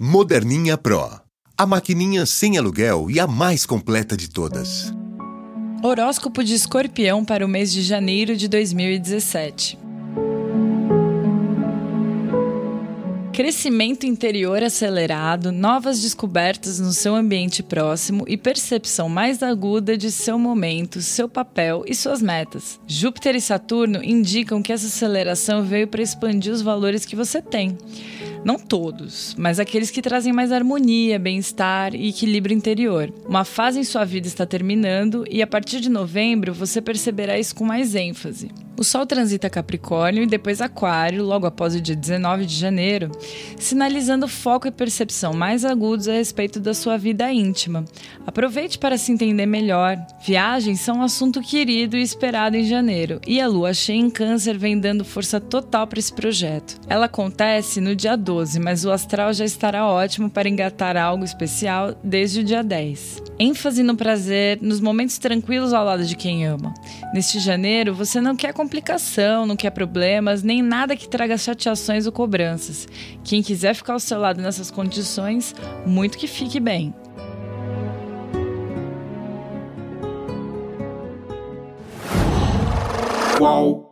Moderninha Pro. A maquininha sem aluguel e a mais completa de todas. Horóscopo de Escorpião para o mês de janeiro de 2017. Crescimento interior acelerado, novas descobertas no seu ambiente próximo e percepção mais aguda de seu momento, seu papel e suas metas. Júpiter e Saturno indicam que essa aceleração veio para expandir os valores que você tem. Não todos, mas aqueles que trazem mais harmonia, bem-estar e equilíbrio interior. Uma fase em sua vida está terminando e a partir de novembro você perceberá isso com mais ênfase. O Sol transita Capricórnio e depois Aquário, logo após o dia 19 de janeiro, sinalizando foco e percepção mais agudos a respeito da sua vida íntima. Aproveite para se entender melhor. Viagens são um assunto querido e esperado em janeiro, e a lua cheia em Câncer vem dando força total para esse projeto. Ela acontece no dia 12, mas o astral já estará ótimo para engatar algo especial desde o dia 10 ênfase no prazer, nos momentos tranquilos ao lado de quem ama. Neste janeiro, você não quer complicação, não quer problemas, nem nada que traga chateações ou cobranças. Quem quiser ficar ao seu lado nessas condições, muito que fique bem. Qual?